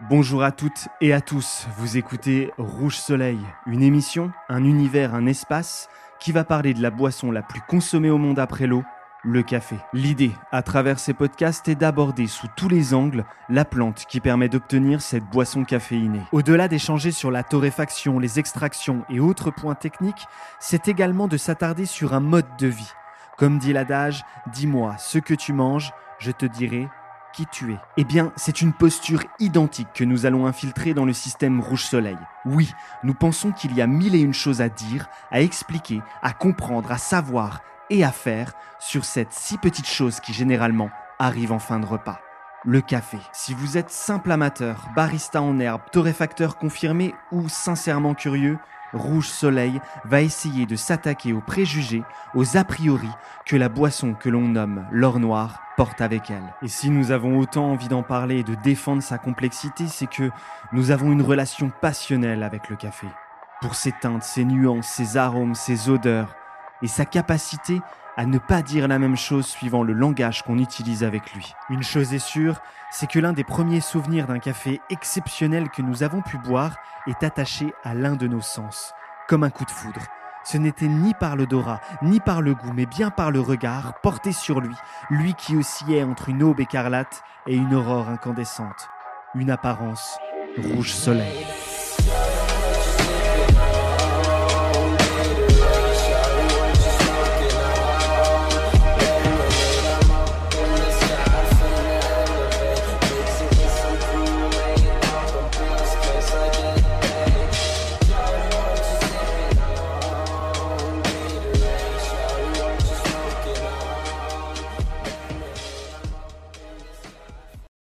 Bonjour à toutes et à tous, vous écoutez Rouge Soleil, une émission, un univers, un espace qui va parler de la boisson la plus consommée au monde après l'eau, le café. L'idée, à travers ces podcasts, est d'aborder sous tous les angles la plante qui permet d'obtenir cette boisson caféinée. Au-delà d'échanger sur la torréfaction, les extractions et autres points techniques, c'est également de s'attarder sur un mode de vie. Comme dit l'adage, dis-moi ce que tu manges, je te dirai qui tu es Eh bien, c'est une posture identique que nous allons infiltrer dans le système Rouge Soleil. Oui, nous pensons qu'il y a mille et une choses à dire, à expliquer, à comprendre, à savoir et à faire sur cette si petite chose qui généralement arrive en fin de repas. Le café. Si vous êtes simple amateur, barista en herbe, torréfacteur confirmé ou sincèrement curieux, Rouge Soleil va essayer de s'attaquer aux préjugés, aux a priori que la boisson que l'on nomme l'or noir porte avec elle. Et si nous avons autant envie d'en parler et de défendre sa complexité, c'est que nous avons une relation passionnelle avec le café. Pour ses teintes, ses nuances, ses arômes, ses odeurs, et sa capacité à ne pas dire la même chose suivant le langage qu'on utilise avec lui. Une chose est sûre, c'est que l'un des premiers souvenirs d'un café exceptionnel que nous avons pu boire est attaché à l'un de nos sens, comme un coup de foudre. Ce n'était ni par l'odorat, ni par le goût, mais bien par le regard porté sur lui, lui qui oscillait entre une aube écarlate et une aurore incandescente, une apparence rouge soleil.